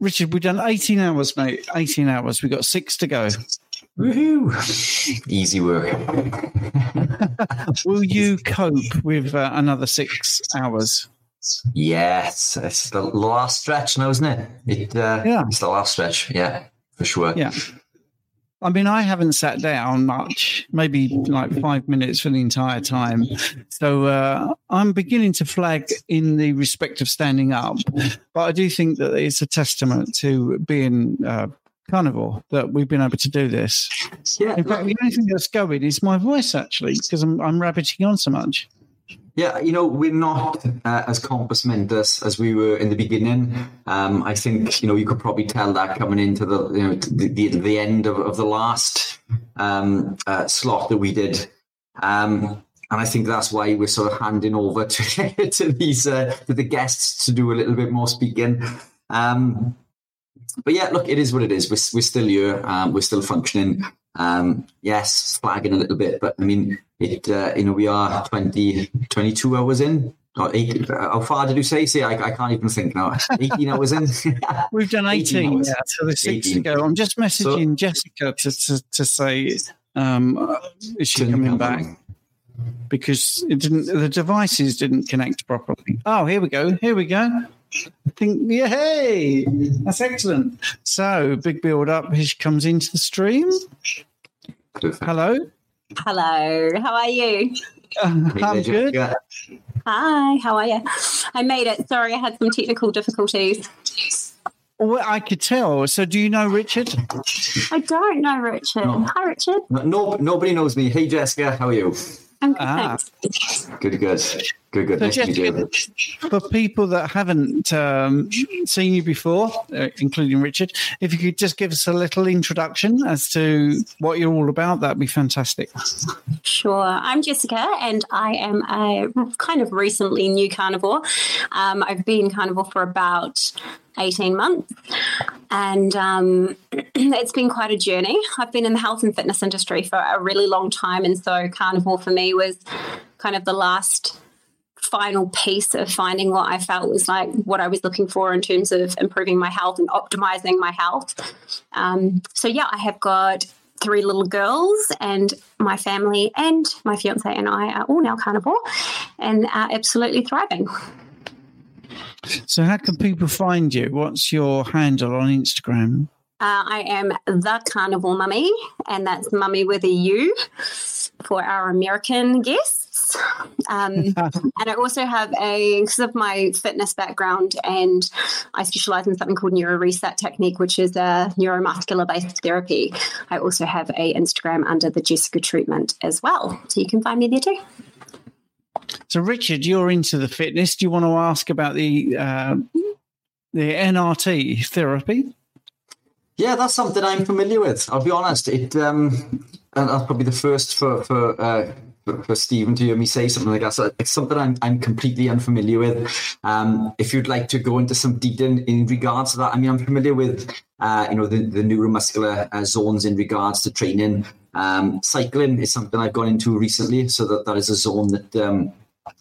Richard, we've done 18 hours, mate. 18 hours. We've got six to go. Woohoo! Easy work. Will you cope with uh, another six hours? Yes, it's the last stretch now, isn't it? It uh, Yeah. it's the last stretch. Yeah, for sure. Yeah. I mean, I haven't sat down much, maybe like five minutes for the entire time. So uh, I'm beginning to flag in the respect of standing up. But I do think that it's a testament to being uh, carnivore that we've been able to do this. Yeah, In fact, the only thing that's going is my voice, actually, because I'm, I'm rabbiting on so much. Yeah, you know, we're not uh, as compos mentis as we were in the beginning. Um, I think, you know, you could probably tell that coming into the, you know, the, the, the end of, of the last um, uh, slot that we did. Um, and I think that's why we're sort of handing over to, to these, uh, to the guests to do a little bit more speaking. Um, but yeah, look, it is what it is. We're, we're still here. Um, we're still functioning. Um, yes, flagging a little bit, but I mean, it. Uh, you know, we are 20, 22 hours in. Or eight, how far did you say? See, I, I can't even think now. 18 hours in. We've done 18, 18 yeah, so there's six to go. I'm just messaging Jessica to, to, to say, um, is she coming back? Because it didn't, the devices didn't connect properly. Oh, here we go. Here we go. I think, yeah, hey, that's excellent. So, big build up. Here she comes into the stream. Perfect. Hello. Hello, how are you? Uh, I'm good. Hi, how are you? I made it. Sorry, I had some technical difficulties. Well, I could tell. So, do you know Richard? I don't know Richard. No. Hi, Richard. No, no, nobody knows me. Hey, Jessica, how are you? I'm good, Ah. thanks. Good, good, good, good. So, Nice to you. Jessica, for people that haven't um, seen you before, uh, including Richard, if you could just give us a little introduction as to what you're all about, that'd be fantastic. Sure. I'm Jessica, and I am a kind of recently new carnivore. Um, I've been carnivore for about 18 months, and um, it's been quite a journey. I've been in the health and fitness industry for a really long time, and so carnivore for me was kind of the last final piece of finding what I felt was like what I was looking for in terms of improving my health and optimizing my health. Um, so, yeah, I have got three little girls, and my family and my fiance and I are all now carnivore and are absolutely thriving. So, how can people find you? What's your handle on Instagram? Uh, I am the carnivore mummy, and that's mummy with a U for our American guests. Um, and I also have a, because of my fitness background, and I specialize in something called neuro reset technique, which is a neuromuscular based therapy. I also have a Instagram under the Jessica treatment as well. So you can find me there too. So, Richard, you're into the fitness. Do you want to ask about the uh, the NRT therapy? Yeah, that's something I'm familiar with. I'll be honest. It um, and that's probably the first for for uh, for, Stephen to hear me say something like that. So it's something I'm I'm completely unfamiliar with. Um, if you'd like to go into some detail in, in regards to that, I mean, I'm familiar with uh, you know the, the neuromuscular uh, zones in regards to training. Um, cycling is something I've gone into recently, so that that is a zone that. Um,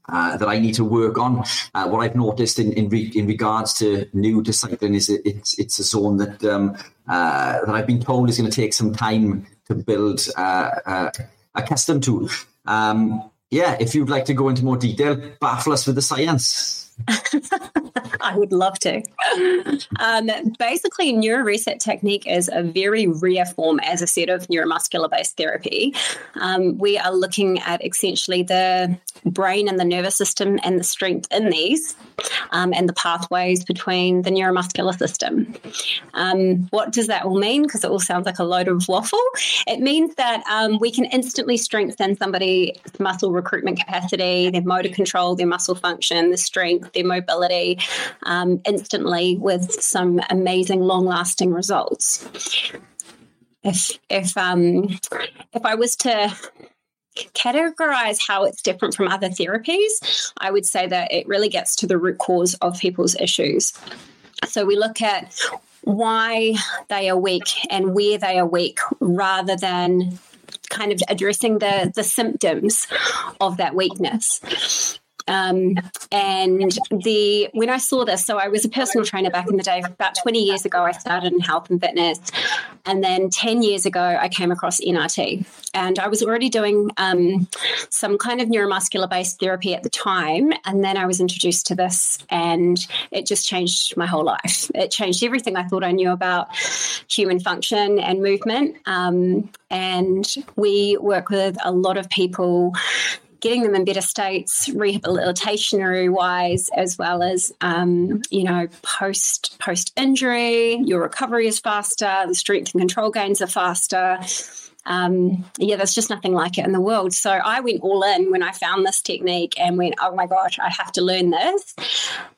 uh, that I need to work on. Uh, what I've noticed in in, re- in regards to new to cycling is it, it's it's a zone that um, uh, that I've been told is going to take some time to build uh, uh, accustomed to. Um, yeah, if you'd like to go into more detail, baffle us with the science. I would love to. Um, basically, neuro reset technique is a very rare form, as a set of neuromuscular based therapy. Um, we are looking at essentially the brain and the nervous system and the strength in these um, and the pathways between the neuromuscular system. Um, what does that all mean? Because it all sounds like a load of waffle. It means that um, we can instantly strengthen somebody's muscle recruitment capacity, their motor control, their muscle function, their strength, their mobility, um, instantly with some amazing, long-lasting results. If if um, if I was to categorize how it's different from other therapies, I would say that it really gets to the root cause of people's issues. So we look at why they are weak and where they are weak rather than kind of addressing the the symptoms of that weakness. Um, and the when I saw this, so I was a personal trainer back in the day. About 20 years ago, I started in health and fitness. And then 10 years ago, I came across NRT. And I was already doing um, some kind of neuromuscular based therapy at the time. And then I was introduced to this, and it just changed my whole life. It changed everything I thought I knew about human function and movement. Um, and we work with a lot of people getting them in better states rehabilitationary wise as well as um, you know post post injury your recovery is faster the strength and control gains are faster um, yeah, there's just nothing like it in the world. So I went all in when I found this technique and went, oh my gosh, I have to learn this.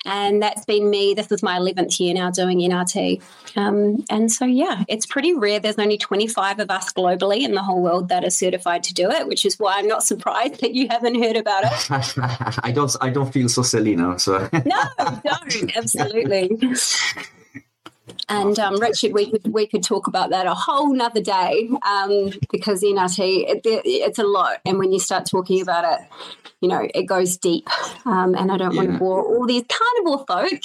And that's been me. This is my 11th year now doing NRT. Um, and so, yeah, it's pretty rare. There's only 25 of us globally in the whole world that are certified to do it, which is why I'm not surprised that you haven't heard about it. I don't. I don't feel so silly now. So no, don't absolutely. And um, Richard, we could we could talk about that a whole nother day um, because NRT it, it's a lot, and when you start talking about it, you know it goes deep. Um, and I don't yeah. want to bore all these carnivore folk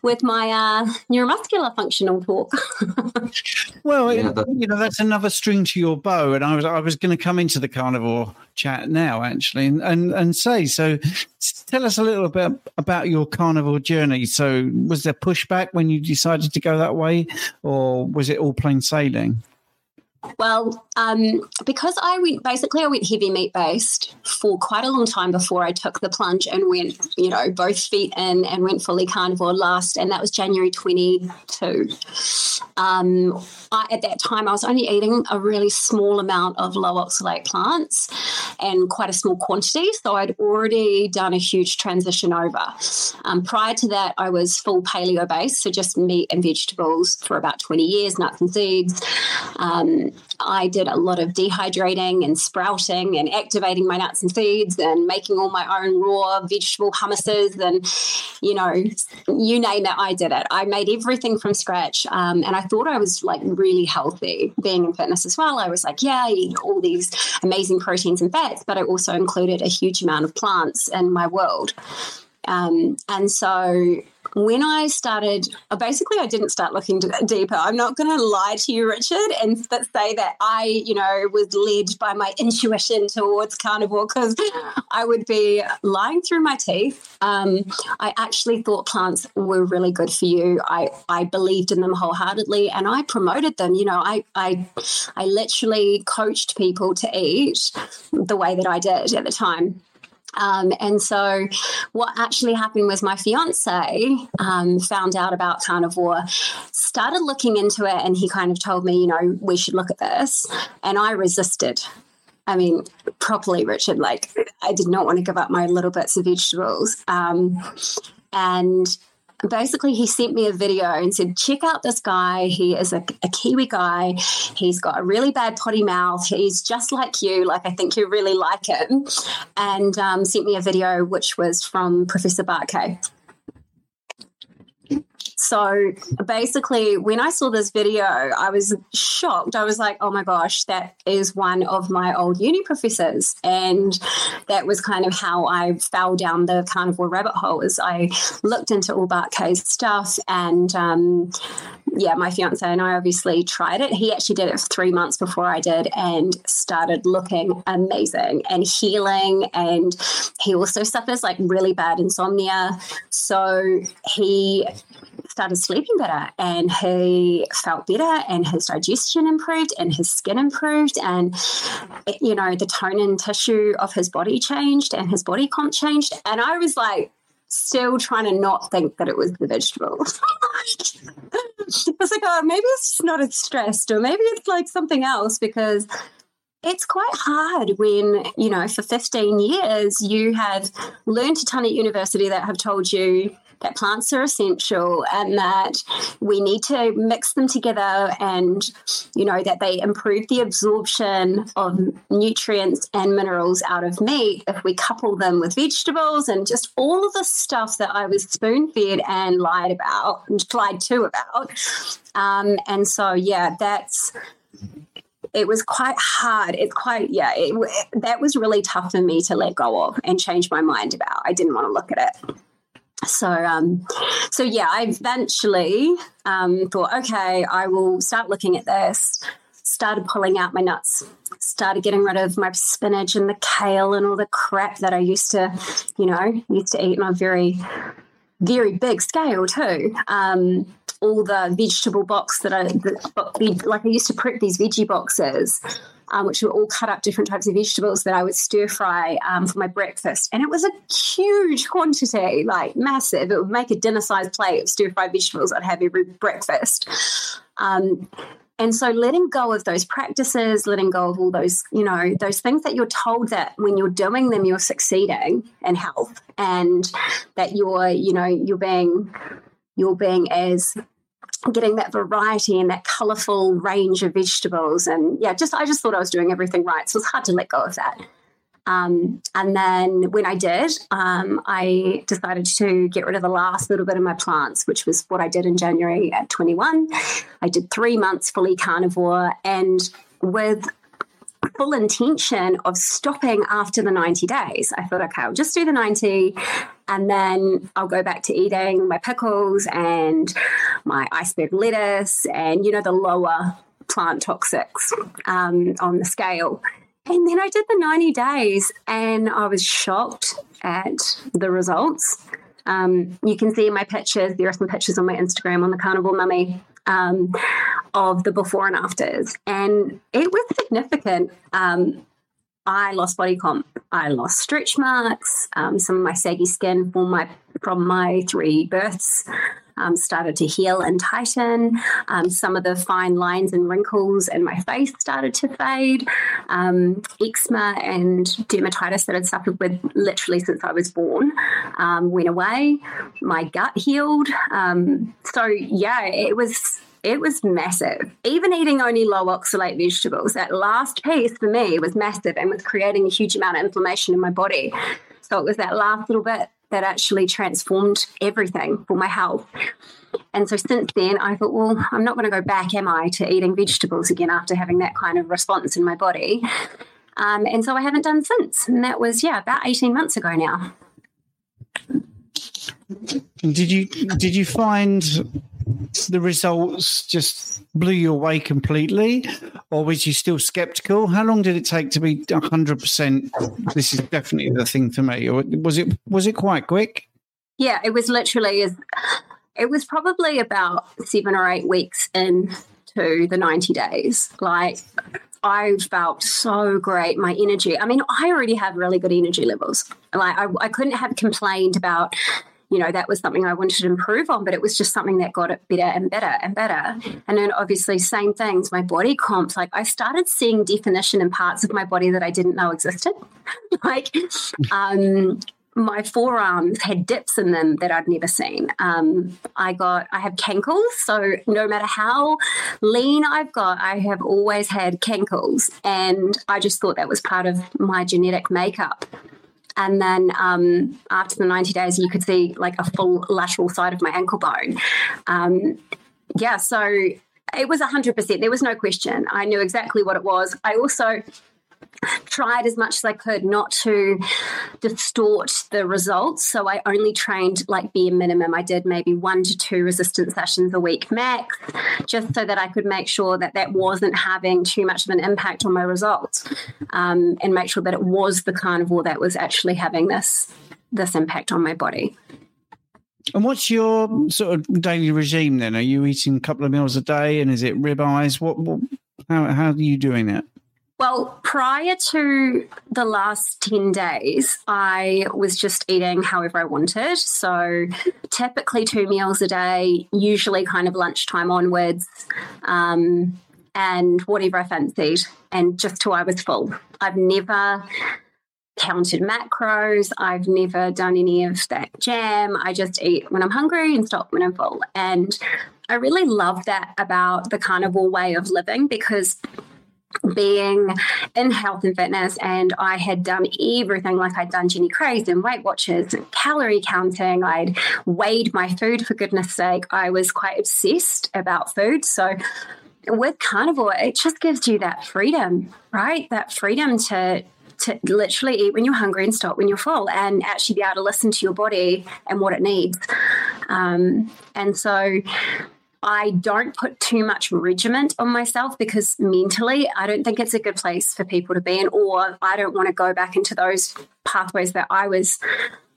with my uh, neuromuscular functional talk. well, yeah, that- you know that's another string to your bow, and I was I was going to come into the carnivore chat now actually, and and, and say so. Tell us a little bit about your carnivore journey. So, was there pushback when you decided to go that way, or was it all plain sailing? Well, um, because I went basically, I went heavy meat based for quite a long time before I took the plunge and went, you know, both feet in and went fully carnivore last, and that was January 22. Um, I, at that time, I was only eating a really small amount of low oxalate plants and quite a small quantity. So I'd already done a huge transition over. Um, prior to that, I was full paleo based, so just meat and vegetables for about 20 years, nuts and seeds. I did a lot of dehydrating and sprouting and activating my nuts and seeds and making all my own raw vegetable hummuses and, you know, you name it, I did it. I made everything from scratch. Um, and I thought I was like really healthy being in fitness as well. I was like, yeah, I eat all these amazing proteins and fats, but I also included a huge amount of plants in my world. Um, and so when I started, uh, basically, I didn't start looking deeper. I'm not going to lie to you, Richard, and say that I, you know, was led by my intuition towards carnivore because I would be lying through my teeth. Um, I actually thought plants were really good for you. I, I believed in them wholeheartedly, and I promoted them. You know, I, I, I literally coached people to eat the way that I did at the time. Um, and so, what actually happened was my fiance um, found out about carnivore, started looking into it, and he kind of told me, you know, we should look at this. And I resisted. I mean, properly, Richard. Like, I did not want to give up my little bits of vegetables. Um, and basically he sent me a video and said check out this guy. He is a, a, kiwi guy. He's got a really bad potty mouth. He's just like you. Like i think you really like him. And um, sent me a video which was from professor Bart Kay so basically, when I saw this video, I was shocked. I was like, oh my gosh, that is one of my old uni professors. And that was kind of how I fell down the carnivore rabbit hole as I looked into all Bart Kay's stuff. And um, yeah, my fiance and I obviously tried it. He actually did it for three months before I did and started looking amazing and healing. And he also suffers like really bad insomnia. So he started sleeping better and he felt better and his digestion improved and his skin improved and you know the tone and tissue of his body changed and his body comp changed and i was like still trying to not think that it was the vegetables i was like oh maybe it's just not as stressed or maybe it's like something else because it's quite hard when, you know, for 15 years you have learned a ton at university that have told you that plants are essential and that we need to mix them together and, you know, that they improve the absorption of nutrients and minerals out of meat if we couple them with vegetables and just all of the stuff that I was spoon fed and lied about, lied to about. Um, and so, yeah, that's it was quite hard. It's quite, yeah, it, that was really tough for me to let go of and change my mind about. I didn't want to look at it. So, um, so yeah, I eventually um, thought, okay, I will start looking at this. Started pulling out my nuts. Started getting rid of my spinach and the kale and all the crap that I used to, you know, used to eat on a very, very big scale too. Um, all the vegetable box that I like. I used to prep these veggie boxes, um, which were all cut up different types of vegetables that I would stir fry um, for my breakfast, and it was a huge quantity, like massive. It would make a dinner sized plate of stir fried vegetables I'd have every breakfast. Um, and so letting go of those practices, letting go of all those, you know, those things that you're told that when you're doing them, you're succeeding in health and that you're, you know, you're being you're being as getting that variety and that colorful range of vegetables. And yeah, just I just thought I was doing everything right. So it's hard to let go of that. Um, and then when I did, um, I decided to get rid of the last little bit of my plants, which was what I did in January at 21. I did three months fully carnivore and with full intention of stopping after the 90 days. I thought, okay, I'll just do the 90 and then I'll go back to eating my pickles and my iceberg lettuce and, you know, the lower plant toxics um, on the scale. And then I did the 90 days and I was shocked at the results. Um, you can see my pictures. There are some pictures on my Instagram on the Carnivore Mummy um, of the before and afters, and it was significant. Um, I lost body comp. I lost stretch marks. Um, some of my saggy skin from my from my three births um, started to heal and tighten. Um, some of the fine lines and wrinkles in my face started to fade. Um, eczema and dermatitis that I'd suffered with literally since I was born um, went away. My gut healed. Um, so yeah, it was it was massive. Even eating only low oxalate vegetables, that last piece for me was massive and was creating a huge amount of inflammation in my body. So it was that last little bit that actually transformed everything for my health. And so since then, I thought, well, I'm not going to go back, am I, to eating vegetables again after having that kind of response in my body. Um, and so I haven't done since. And that was, yeah, about 18 months ago now. Did you did you find the results just blew you away completely, or was you still skeptical? How long did it take to be hundred percent? This is definitely the thing for me, or was it was it quite quick? Yeah, it was literally as it was probably about seven or eight weeks into the ninety days. Like I felt so great. My energy. I mean, I already have really good energy levels. Like I, I couldn't have complained about you know, that was something I wanted to improve on, but it was just something that got it better and better and better. And then obviously, same things, my body comps, like I started seeing definition in parts of my body that I didn't know existed. like, um, my forearms had dips in them that I'd never seen. Um, I got, I have cankles. So no matter how lean I've got, I have always had cankles. And I just thought that was part of my genetic makeup. And then um, after the 90 days, you could see like a full lateral side of my ankle bone. Um, yeah, so it was 100%. There was no question. I knew exactly what it was. I also tried as much as I could not to distort the results. So I only trained like bare minimum. I did maybe one to two resistance sessions a week max, just so that I could make sure that that wasn't having too much of an impact on my results, um, and make sure that it was the carnivore that was actually having this this impact on my body. And what's your sort of daily regime then? Are you eating a couple of meals a day, and is it ribeyes? What, what how how are you doing it? Well, prior to the last 10 days, I was just eating however I wanted. So typically two meals a day, usually kind of lunchtime onwards, um, and whatever I fancied, and just till I was full. I've never counted macros. I've never done any of that jam. I just eat when I'm hungry and stop when I'm full. And I really love that about the carnivore way of living because being in health and fitness and I had done everything like I'd done Jenny Craig and Weight Watchers and calorie counting. I'd weighed my food for goodness sake. I was quite obsessed about food. So with carnivore, it just gives you that freedom, right? That freedom to to literally eat when you're hungry and stop when you're full and actually be able to listen to your body and what it needs. Um, and so I don't put too much regiment on myself because mentally, I don't think it's a good place for people to be in, or I don't want to go back into those pathways that I was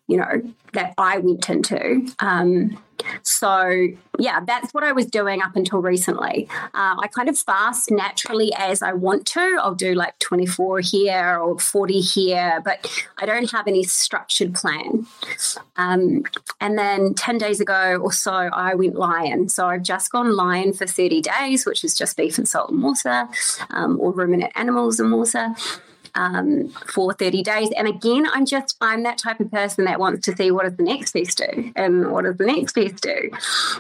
you know, that I went into. Um, so, yeah, that's what I was doing up until recently. Uh, I kind of fast naturally as I want to. I'll do like 24 here or 40 here, but I don't have any structured plan. Um, and then 10 days ago or so, I went lion. So I've just gone lion for 30 days, which is just beef and salt and water, um, or ruminant animals and water um, for 30 days. And again, I'm just, I'm that type of person that wants to see what does the next piece do and what does the next piece do.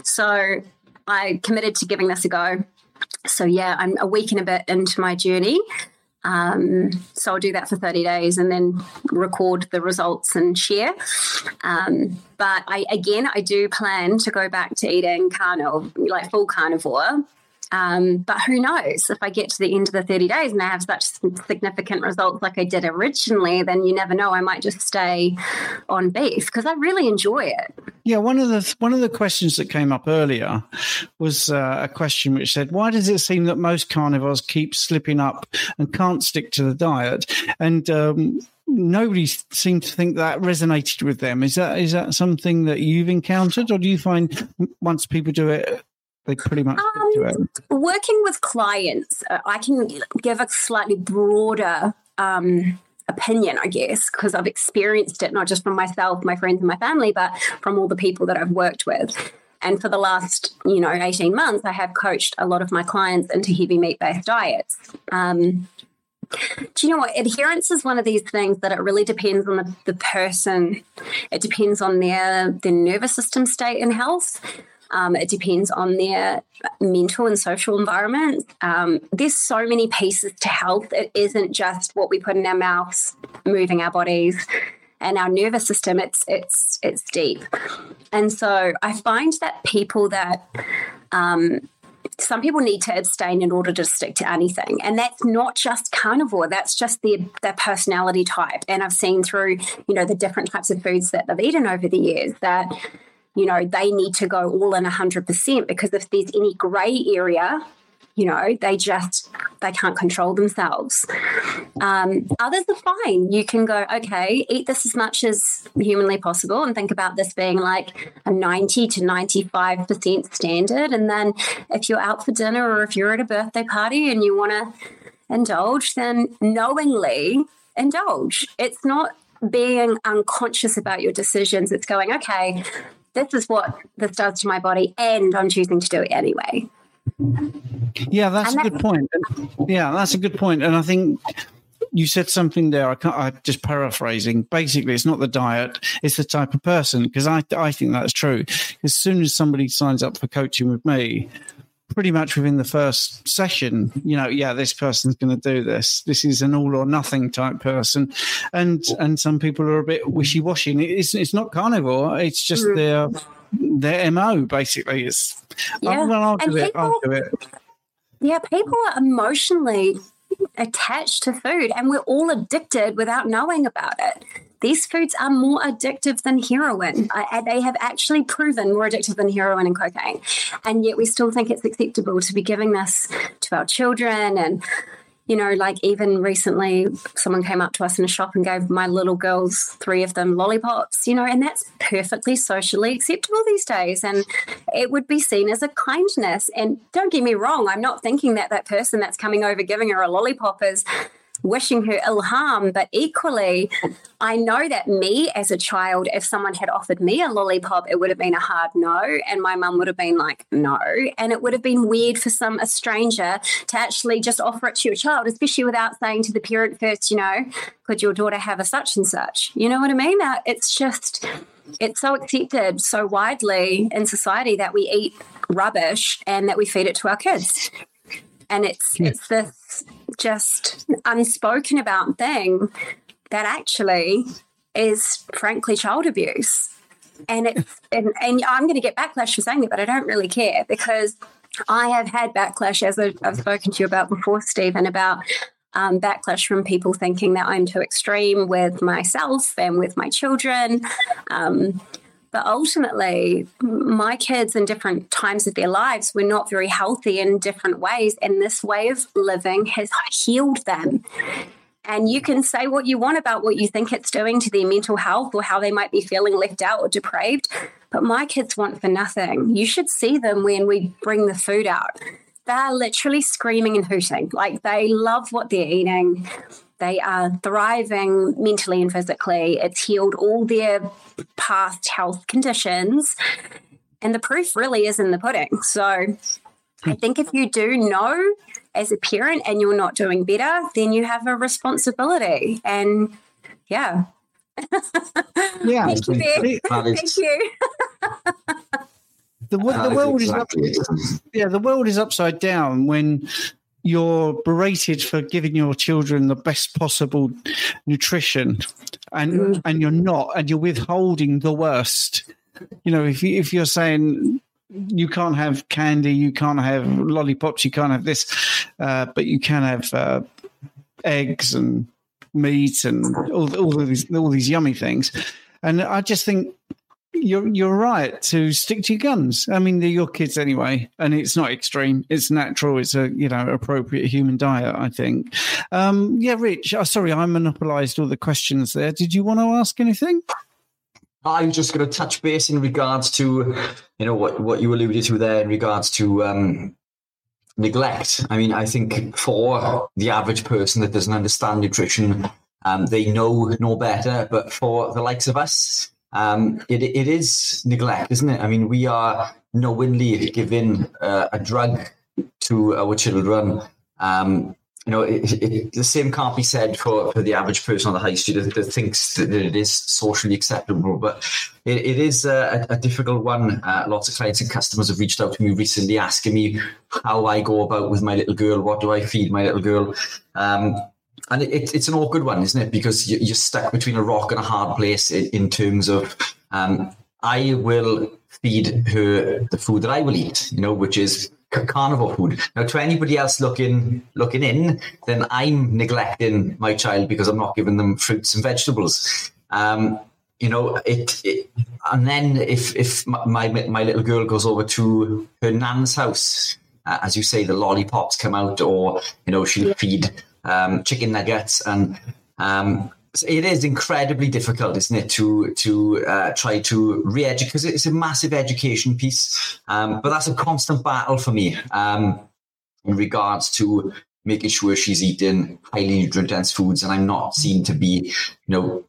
So I committed to giving this a go. So yeah, I'm a week and a bit into my journey. Um, so I'll do that for 30 days and then record the results and share. Um, but I again, I do plan to go back to eating carnivore, like full carnivore, um, but who knows if I get to the end of the 30 days and I have such significant results like I did originally, then you never know. I might just stay on beef because I really enjoy it. Yeah, one of the one of the questions that came up earlier was uh, a question which said, "Why does it seem that most carnivores keep slipping up and can't stick to the diet?" And um, nobody seemed to think that resonated with them. Is that is that something that you've encountered, or do you find once people do it, they pretty much um, working with clients uh, i can give a slightly broader um, opinion i guess because i've experienced it not just from myself my friends and my family but from all the people that i've worked with. And for the last you know 18 months i have coached a lot of my clients into heavy meat based diets. Um, do you know what? Adherence is one of these things that it really depends on the, the person. It depends on their their nervous system state and health um, it depends on their mental and social environment. Um, there's so many pieces to health. It isn't just what we put in our mouths, moving our bodies, and our nervous system. It's it's it's deep. And so I find that people that um, some people need to abstain in order to stick to anything. And that's not just carnivore, that's just their, their personality type. And I've seen through, you know, the different types of foods that they've eaten over the years that you know, they need to go all in 100% because if there's any grey area, you know, they just they can't control themselves. Um, others are fine. You can go, okay, eat this as much as humanly possible, and think about this being like a ninety to ninety-five percent standard. And then, if you're out for dinner or if you're at a birthday party and you want to indulge, then knowingly indulge. It's not being unconscious about your decisions. It's going, okay, this is what this does to my body, and I'm choosing to do it anyway. Yeah, that's and a good point. Yeah, that's a good point. And I think you said something there. I can't. I'm just paraphrasing. Basically, it's not the diet; it's the type of person. Because I, I think that's true. As soon as somebody signs up for coaching with me, pretty much within the first session, you know, yeah, this person's going to do this. This is an all or nothing type person, and and some people are a bit wishy washy. It's it's not carnivore. It's just their their mo. Basically, it's yeah. I'm going to argue it. Argue it. Yeah, people are emotionally attached to food, and we're all addicted without knowing about it these foods are more addictive than heroin. Uh, they have actually proven more addictive than heroin and cocaine. And yet we still think it's acceptable to be giving this to our children and you know, like even recently, someone came up to us in a shop and gave my little girls, three of them, lollipops, you know, and that's perfectly socially acceptable these days. And it would be seen as a kindness. And don't get me wrong, I'm not thinking that that person that's coming over giving her a lollipop is wishing her ill harm. But equally, I know that me as a child, if someone had offered me a lollipop, it would have been a hard no. And my mum would have been like, no. And it would have been weird for some a stranger to actually just offer it to your child, especially without saying to the parent first, you know, could your daughter have a such and such? You know what I mean? Uh, it's just it's so accepted so widely in society that we eat rubbish and that we feed it to our kids and it's yeah. it's this just unspoken about thing that actually is frankly child abuse and it's and, and i'm going to get backlash for saying it but i don't really care because I have had backlash, as I've spoken to you about before, Stephen, about um, backlash from people thinking that I'm too extreme with myself and with my children. Um, but ultimately, my kids in different times of their lives were not very healthy in different ways. And this way of living has healed them. And you can say what you want about what you think it's doing to their mental health or how they might be feeling left out or depraved. But my kids want for nothing. You should see them when we bring the food out they're literally screaming and hooting. Like they love what they're eating. They are thriving mentally and physically. It's healed all their past health conditions. And the proof really is in the pudding. So I think if you do know as a parent and you're not doing better, then you have a responsibility. And yeah. Yeah. Thank you, Thank you. The, the world exactly is up, yeah, the world is upside down when you're berated for giving your children the best possible nutrition, and mm. and you're not, and you're withholding the worst. You know, if you, if you're saying you can't have candy, you can't have lollipops, you can't have this, uh, but you can have uh, eggs and meat and all, all these all these yummy things. And I just think you're you're right to stick to your guns. I mean, they're your kids anyway, and it's not extreme. It's natural. It's a you know appropriate human diet. I think. Um, yeah, Rich. Oh, sorry, I monopolised all the questions there. Did you want to ask anything? I'm just going to touch base in regards to, you know, what what you alluded to there in regards to um, neglect. I mean, I think for the average person that doesn't understand nutrition, um, they know no better. But for the likes of us, um, it, it is neglect, isn't it? I mean, we are knowingly giving uh, a drug to our children. Um, you know, it, it, the same can't be said for, for the average person on the high street that, that thinks that it is socially acceptable. But it, it is a, a, difficult one. Uh, lots of clients and customers have reached out to me recently asking me how I go about with my little girl. What do I feed my little girl? Um, and it, it's an awkward one, isn't it? Because you, are stuck between a rock and a hard place in, terms of um, I will feed her the food that I will eat, you know, which is carnivore food. Now, to anybody else looking looking in, then I'm neglecting my child because I'm not giving them fruits and vegetables. Um, you know, it, it, and then if if my my little girl goes over to her nan's house, uh, as you say, the lollipops come out, or you know, she'll feed um, chicken nuggets, and um, it is incredibly difficult, isn't it, to to uh, try to re-educate because it's a massive education piece. Um, but that's a constant battle for me um, in regards to making sure she's eating highly nutrient dense foods, and I'm not seen to be, you know,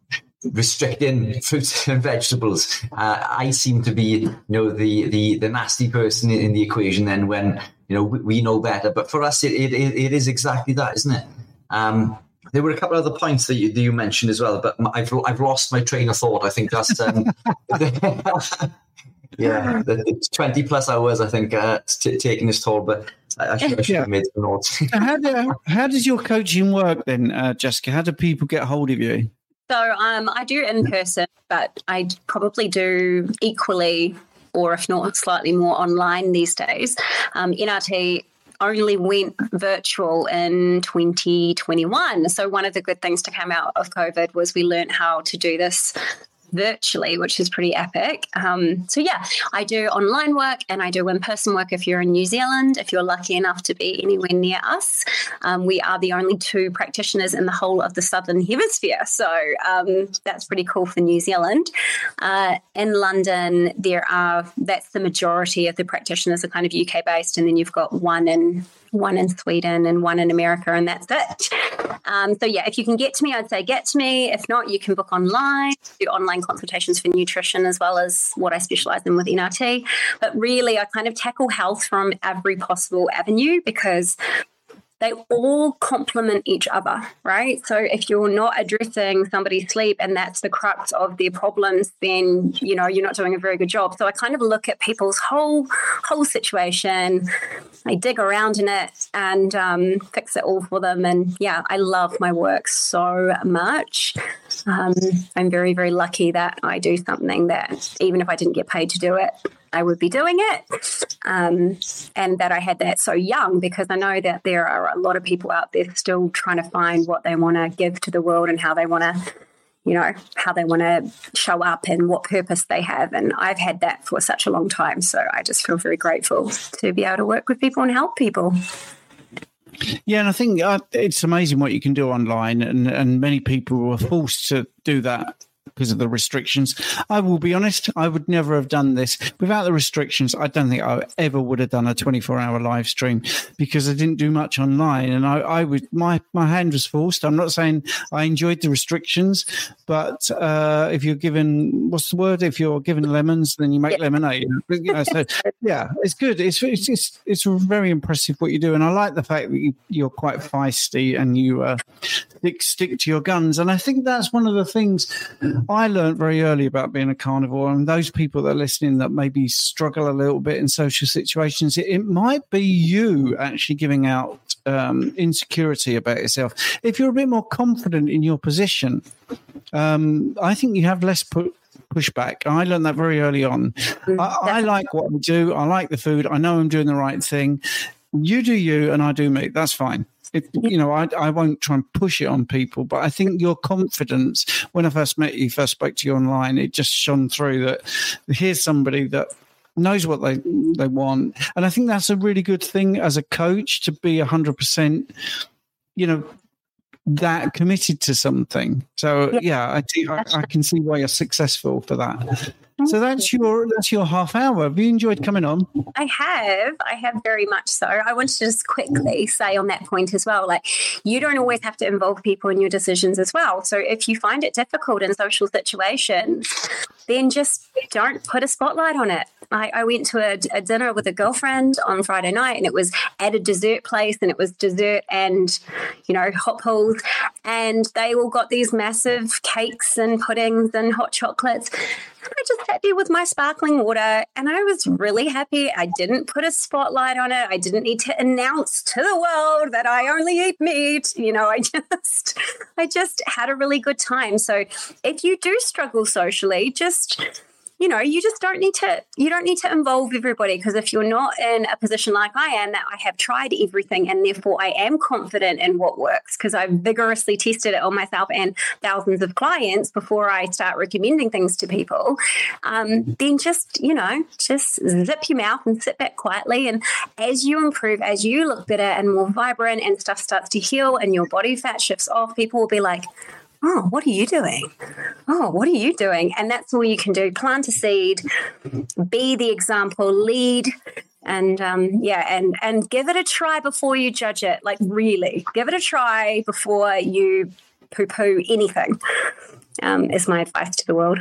restricting fruits and vegetables. Uh, I seem to be, you know, the the the nasty person in, the equation. Then when you know we, we know better, but for us, it, it it is exactly that, isn't it? Um, there were a couple of other points that you, that you mentioned as well, but I've I've lost my train of thought. I think that's um, yeah, it's twenty plus hours. I think uh, t- taking this toll, but I, I should, I should yeah. have made some notes. how, do, how does your coaching work then, uh, Jessica? How do people get hold of you? So um, I do in person, but I probably do equally, or if not slightly more, online these days. Um, NRT only went virtual in 2021. So, one of the good things to come out of COVID was we learned how to do this virtually, which is pretty epic. Um, so, yeah, I do online work and I do in person work if you're in New Zealand, if you're lucky enough to be anywhere near us. Um, we are the only two practitioners in the whole of the Southern Hemisphere. So, um, that's pretty cool for New Zealand. Uh, in London, there are, that's the majority of the practitioners are kind of UK based, and then you've got one in one in Sweden and one in America, and that's it. Um, so, yeah, if you can get to me, I'd say get to me. If not, you can book online, do online consultations for nutrition as well as what I specialize in with NRT. But really, I kind of tackle health from every possible avenue because they all complement each other, right? So if you're not addressing somebody's sleep and that's the crux of their problems, then you know you're not doing a very good job. So I kind of look at people's whole whole situation, I dig around in it and um, fix it all for them. And yeah, I love my work so much. Um, I'm very very lucky that I do something that even if I didn't get paid to do it, I would be doing it, um, and that I had that so young because I know that there are a lot of people out there still trying to find what they want to give to the world and how they want to you know, how they want to show up and what purpose they have. And I've had that for such a long time. So I just feel very grateful to be able to work with people and help people. Yeah, and I think uh, it's amazing what you can do online, and, and many people were forced to do that because of the restrictions. I will be honest, I would never have done this without the restrictions. I don't think I ever would have done a 24 hour live stream because I didn't do much online and I, I would, my, my hand was forced. I'm not saying I enjoyed the restrictions, but uh, if you're given, what's the word? If you're given lemons, then you make lemonade. You know, so yeah, it's good. It's, it's, it's, it's very impressive what you do. And I like the fact that you, are quite feisty and you uh, stick, stick to your guns. And I think that's one of the things I learned very early about being a carnivore, and those people that are listening that maybe struggle a little bit in social situations, it, it might be you actually giving out um, insecurity about yourself. If you're a bit more confident in your position, um, I think you have less put pushback. I learned that very early on. Mm, I, I, like what I do. I like the food. I know I'm doing the right thing. You do you, and I do me. That's fine. You know, I, I won't try and push it on people, but I think your confidence, when I first met you, first spoke to you online, it just shone through that here's somebody that knows what they they want, and I think that's a really good thing as a coach to be hundred percent, you know, that committed to something. So yeah, yeah I, I, I, can see why you're successful for that. So that's your that's your half hour. Have you enjoyed coming on? I have. I have very much so. I want to just quickly say on that point as well, like you don't always have to involve people in your decisions as well. So if you find it difficult in social situations, then just don't put a spotlight on it. I, I went to a, a, dinner with a girlfriend on Friday night, and it was at a dessert place, and it was dessert and you know hot pools, and they all got these massive cakes and puddings and hot chocolates. And I just sat there with my sparkling water and I was really happy. I didn't put a spotlight on it. I didn't need to announce to the world that I only eat meat. You know, I just I just had a really good time. So if you do struggle socially, just you know you just don't need to you don't need to involve everybody because if you're not in a position like i am that i have tried everything and therefore i am confident in what works because i've vigorously tested it on myself and thousands of clients before i start recommending things to people. Um, then just you know just zip your mouth and sit back quietly and as you improve as you look better and more vibrant and stuff starts to heal and your body fat shifts off people will be like oh, what are you doing? Oh, what are you doing? And that's all you can do. Plant a seed, be the example, lead. And um, yeah, and and give it a try before you judge it. Like really, give it a try before you poo-poo anything. Um, is my advice to the world.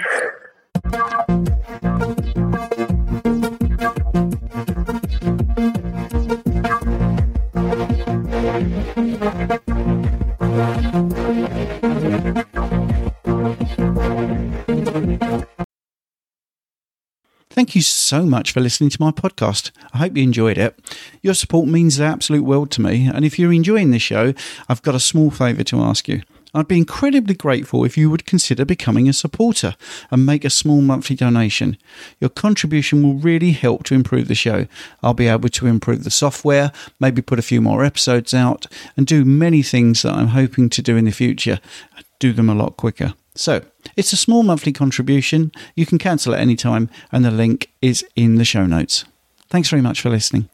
So much for listening to my podcast. I hope you enjoyed it. Your support means the absolute world to me, and if you're enjoying the show, I've got a small favour to ask you. I'd be incredibly grateful if you would consider becoming a supporter and make a small monthly donation. Your contribution will really help to improve the show. I'll be able to improve the software, maybe put a few more episodes out, and do many things that I'm hoping to do in the future. Do them a lot quicker. So, it's a small monthly contribution. You can cancel at any time, and the link is in the show notes. Thanks very much for listening.